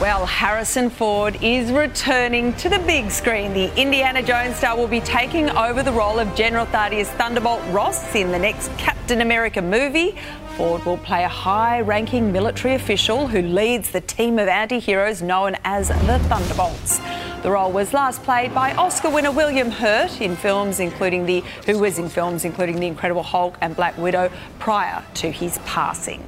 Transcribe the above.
Well, Harrison Ford is returning to the big screen. The Indiana Jones star will be taking over the role of General Thaddeus Thunderbolt Ross in the next Captain America movie. Ford will play a high ranking military official who leads the team of anti heroes known as the Thunderbolts. The role was last played by Oscar winner William Hurt in films including the who was in films including The Incredible Hulk and Black Widow prior to his passing.